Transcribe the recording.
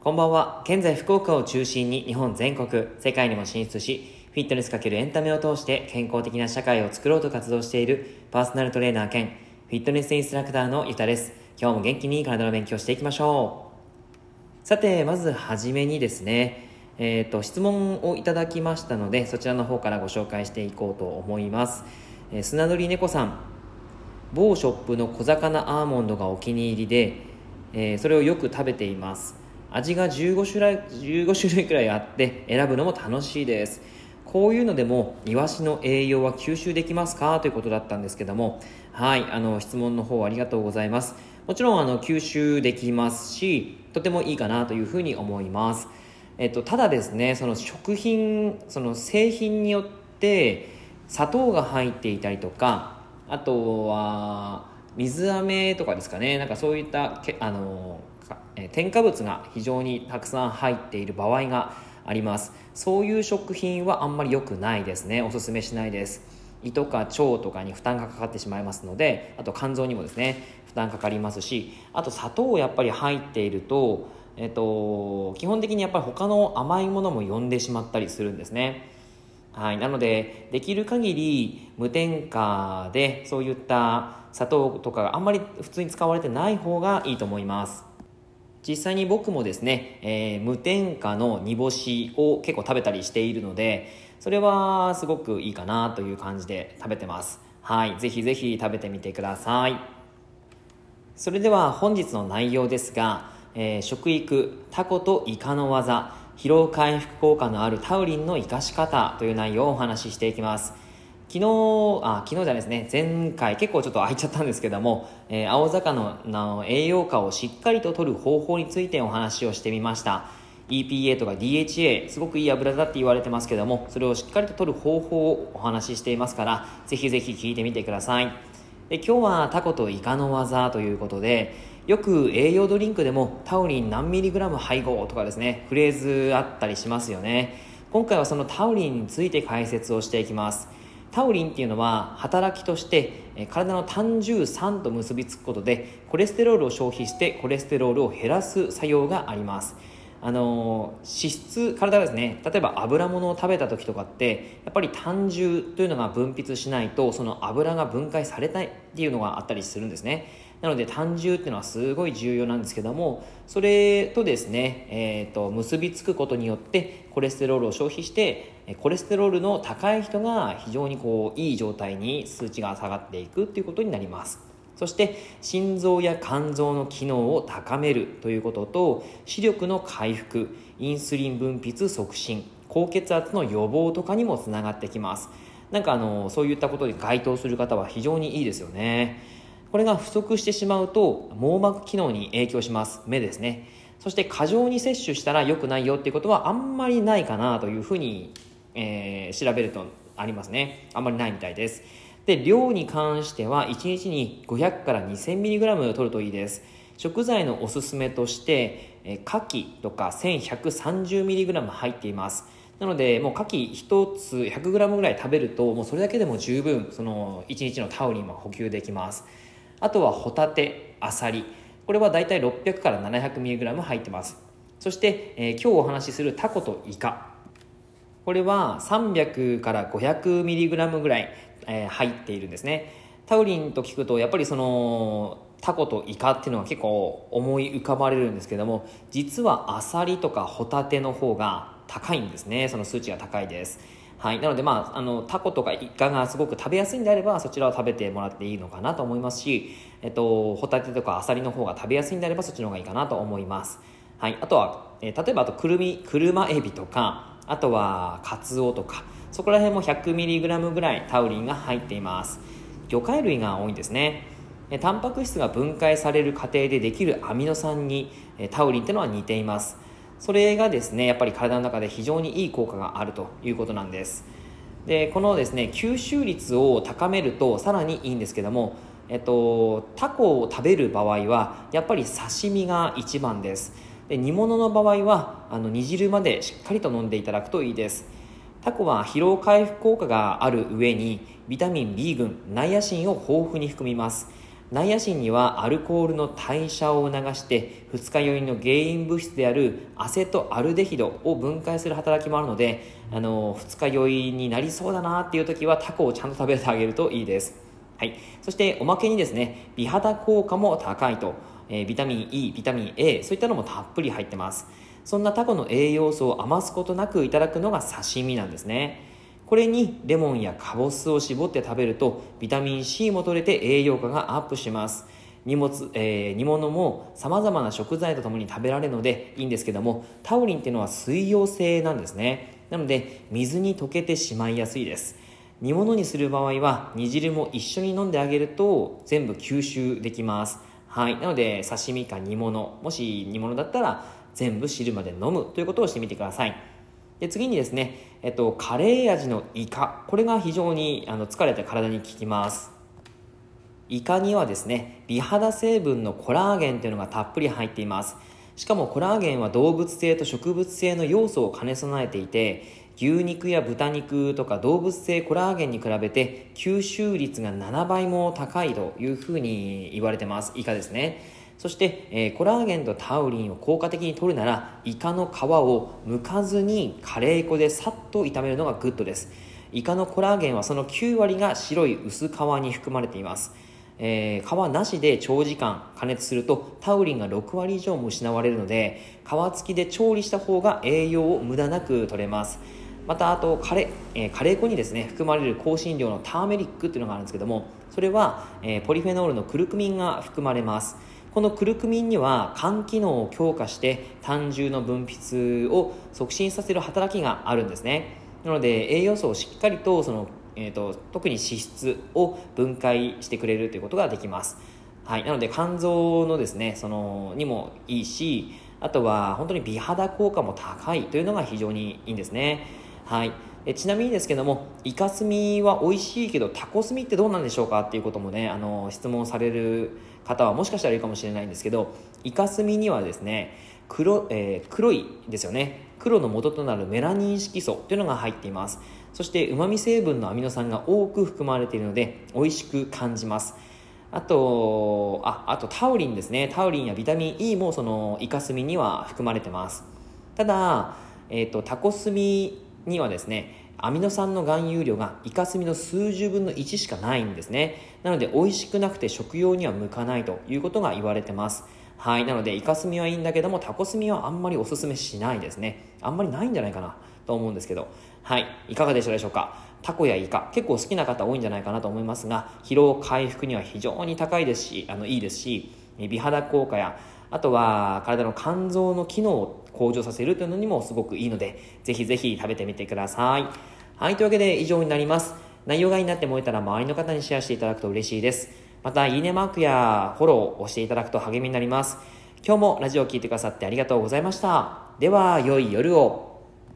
こんばんは。現在福岡を中心に日本全国、世界にも進出し、フィットネスかけるエンタメを通して健康的な社会を作ろうと活動しているパーソナルトレーナー兼フィットネスインストラクターのゆたです。今日も元気に体の勉強していきましょう。さて、まずはじめにですね、えっ、ー、と、質問をいただきましたので、そちらの方からご紹介していこうと思います。えー、砂鳥猫さん、某ショップの小魚アーモンドがお気に入りで、えー、それをよく食べています。味が15種類 ,15 種類くらいあって選ぶのも楽しいです。こういうのでもイワシの栄養は吸収できますか？ということだったんですけども。はいあの質問の方ありがとうございます。もちろんあの吸収できますしとてもいいかなというふうに思います。えっと、ただですねその食品その製品によって砂糖が入っていたりとかあとは水飴とかですかね。なんかそういったけあの添加物が非常にたくさん入っている場合があります。そういう食品はあんまり良くないですね。おすすめしないです。胃とか腸とかに負担がかかってしまいますのであと肝臓にもですね負担かかりますしあと砂糖やっぱり入っていると、えっと、基本的にやっぱり他の甘いものも呼んでしまったりするんですね。はい、なのでできる限り無添加でそういった砂糖とかがあんまり普通に使われてない方がいいと思います実際に僕もですね、えー、無添加の煮干しを結構食べたりしているので、それはすごくいいかなという感じで食べてます。はい。ぜひぜひ食べてみてください。それでは本日の内容ですが、えー、食育、タコとイカの技、疲労回復効果のあるタウリンの活かし方という内容をお話ししていきます。昨日、あ、昨日じゃないですね、前回結構ちょっと空いちゃったんですけども、えー、青魚の栄養価をしっかりと取る方法についてお話をしてみました。EPA とか DHA、すごくいい油だって言われてますけども、それをしっかりと取る方法をお話ししていますから、ぜひぜひ聞いてみてください。で今日はタコとイカの技ということで、よく栄養ドリンクでもタウリン何ミリグラム配合とかですね、フレーズあったりしますよね。今回はそのタウリンについて解説をしていきます。タウリンっていうのは働きとして体の単純酸と結びつくことでコレステロールを消費してコレステロールを減らす作用がありますあの脂質体ですね例えば油物を食べた時とかってやっぱり単純というのが分泌しないとその油が分解されないっていうのがあったりするんですねなので単純っていうのはすごい重要なんですけどもそれとですね、えーと、結びつくことによってコレステロールを消費してコレステロールの高い人が非常にこういい状態に数値が下がっていくっていうことになります。そして心臓や肝臓の機能を高めるということと視力の回復インスリン分泌促進高血圧の予防とかにもつながってきます。なんかあのそういったことに該当する方は非常にいいですよね。これが不足してしまうと網膜機能に影響します。目ですね。そして過剰に摂取したら良くないよっていうことはあんまりないかなというふうに、えー、調べるとありますね。あんまりないみたいです。で量に関しては1日に500から 2000mg 取るといいです。食材のおすすめとして、えー、牡蠣とか 1130mg 入っています。なのでもう牡蠣1つ 100g ぐらい食べるともうそれだけでも十分その1日のタウリンは補給できます。あとはホタテあさりこれはだいたい600から 700mg 入ってます。そして、えー、今日お話しするタコとイカ。これは300から 500mg ぐらい、えー、入っているんですね。タウリンと聞くとやっぱりそのタコとイカっていうのは結構思い浮かばれるんですけども実はアサリとかホタテの方が高いんですね。その数値が高いです。はい、なので、まあ、あのタコとかイカがすごく食べやすいんであればそちらを食べてもらっていいのかなと思いますし、えっと、ホタテとかアサリの方が食べやすいんであればそっちの方がいいかなと思います、はい、あとは、えー、例えばあとくるみ車エビとかあとはカツオとかそこら辺も 100mg ぐらいタウリンが入っています。魚介類が多いんですね。タンパク質が分解される過程でできるアミノ酸にタウリンっていうのは似ています。それがですねやっぱり体の中で非常にいい効果があるということなんです。でこのですね吸収率を高めるとさらにいいんですけどもえっと、タコを食べる場合はやっぱり刺身が一番です。で煮物の場合はあの煮汁までしっかりと飲んでいただくといいです。タコは疲労回復効果がある上にビタミン B 群ナイアシンを豊富に含みます。ナイアシンにはアルコールの代謝を促して二日酔いの原因物質であるアセトアルデヒドを分解する働きもあるのであの二日酔いになりそうだなっていう時はタコをちゃんと食べてあげるといいです。はい、そしておまけにですね美肌効果も高いと、えー、ビタミン E ビタミン A そういったのもたっぷり入ってます。そんなタコの栄養素を余すことなくいただくのが刺身なんですね。これにレモンやカボスを絞って食べるとビタミン C も取れて栄養価がアップします。荷物、えー、煮物も様々な食材とともに食べられるのでいいんですけどもタウリンっていうのは水溶性なんですね。なので水に溶けてしまいやすいです。煮物にする場合は煮汁も一緒に飲んであげると全部吸収できます。はい。なので刺身か煮物もし煮物だったら全部汁まで飲むということをしてみてください。で次にですね、えっと、カレー味のイカ。これが非常にあの疲れた体に効きます。イカにはですね美肌成分のコラーゲンというのがたっぷり入っています。しかもコラーゲンは動物性と植物性の要素を兼ね備えていて牛肉や豚肉とか動物性コラーゲンに比べて吸収率が7倍も高いというふうに言われてます。イカですね。そして、えー、コラーゲンとタウリンを効果的に取るならイカの皮を剥かずにカレー粉でさっと炒めるのがグッドです。イカのコラーゲンはその9割が白い薄皮に含まれています。えー、皮なしで長時間加熱するとタウリンが6割以上も失われるので皮付きで調理した方が栄養を無駄なく取れます。またあとカレ,、えー、カレー粉にですね含まれる香辛料のターメリックっていうのがあるんですけどもそれは、えー、ポリフェノールのクルクミンが含まれます。このクルクミンには肝機能を強化して胆汁の分泌を促進させる働きがあるんですね。なので栄養素をしっかりとその、えーと、特に脂質を分解してくれるということができます。はい、なので肝臓のですねそのにもいいしあとは本当に美肌効果も高いというのが非常にいいんですね。はい。えちなみにですけどもイカスミは美味しいけどタコスミってどうなんでしょうかっていうこともねあの質問される方はもしかしたらいるかもしれないんですけどイカスミにはですね黒,、えー、黒いですよね。黒の元となるメラニン色素というのが入っています。そしてうまみ成分のアミノ酸が多く含まれているので美味しく感じます。あとああとタウリンですね。タウリンやビタミン E もそのイカスミには含まれてます。ただ、えーと、とタコスミにはですねアミノ酸の含有量がイカスミの数十分の1しかないんですね。なので美味しくなくて食用には向かないということが言われてます。はい。なのでイカスミはいいんだけどもタコスミはあんまりおすすめしないですね。あんまりないんじゃないかなと思うんですけど。はい。いかがでしたでしょうか？タコやイカ結構好きな方多いんじゃないかなと思いますが疲労回復には非常に高いですしあのいいですし美肌効果やあとは体の肝臓の機能向上させるというのにもすごくいいので、ぜひぜひ食べてみてください。はい、というわけで以上になります。内容がいいなって思えたら周りの方にシェアしていただくと嬉しいです。また、いいねマークやフォローを押していただくと励みになります。今日もラジオを聴いてくださってありがとうございました。では、良い夜を。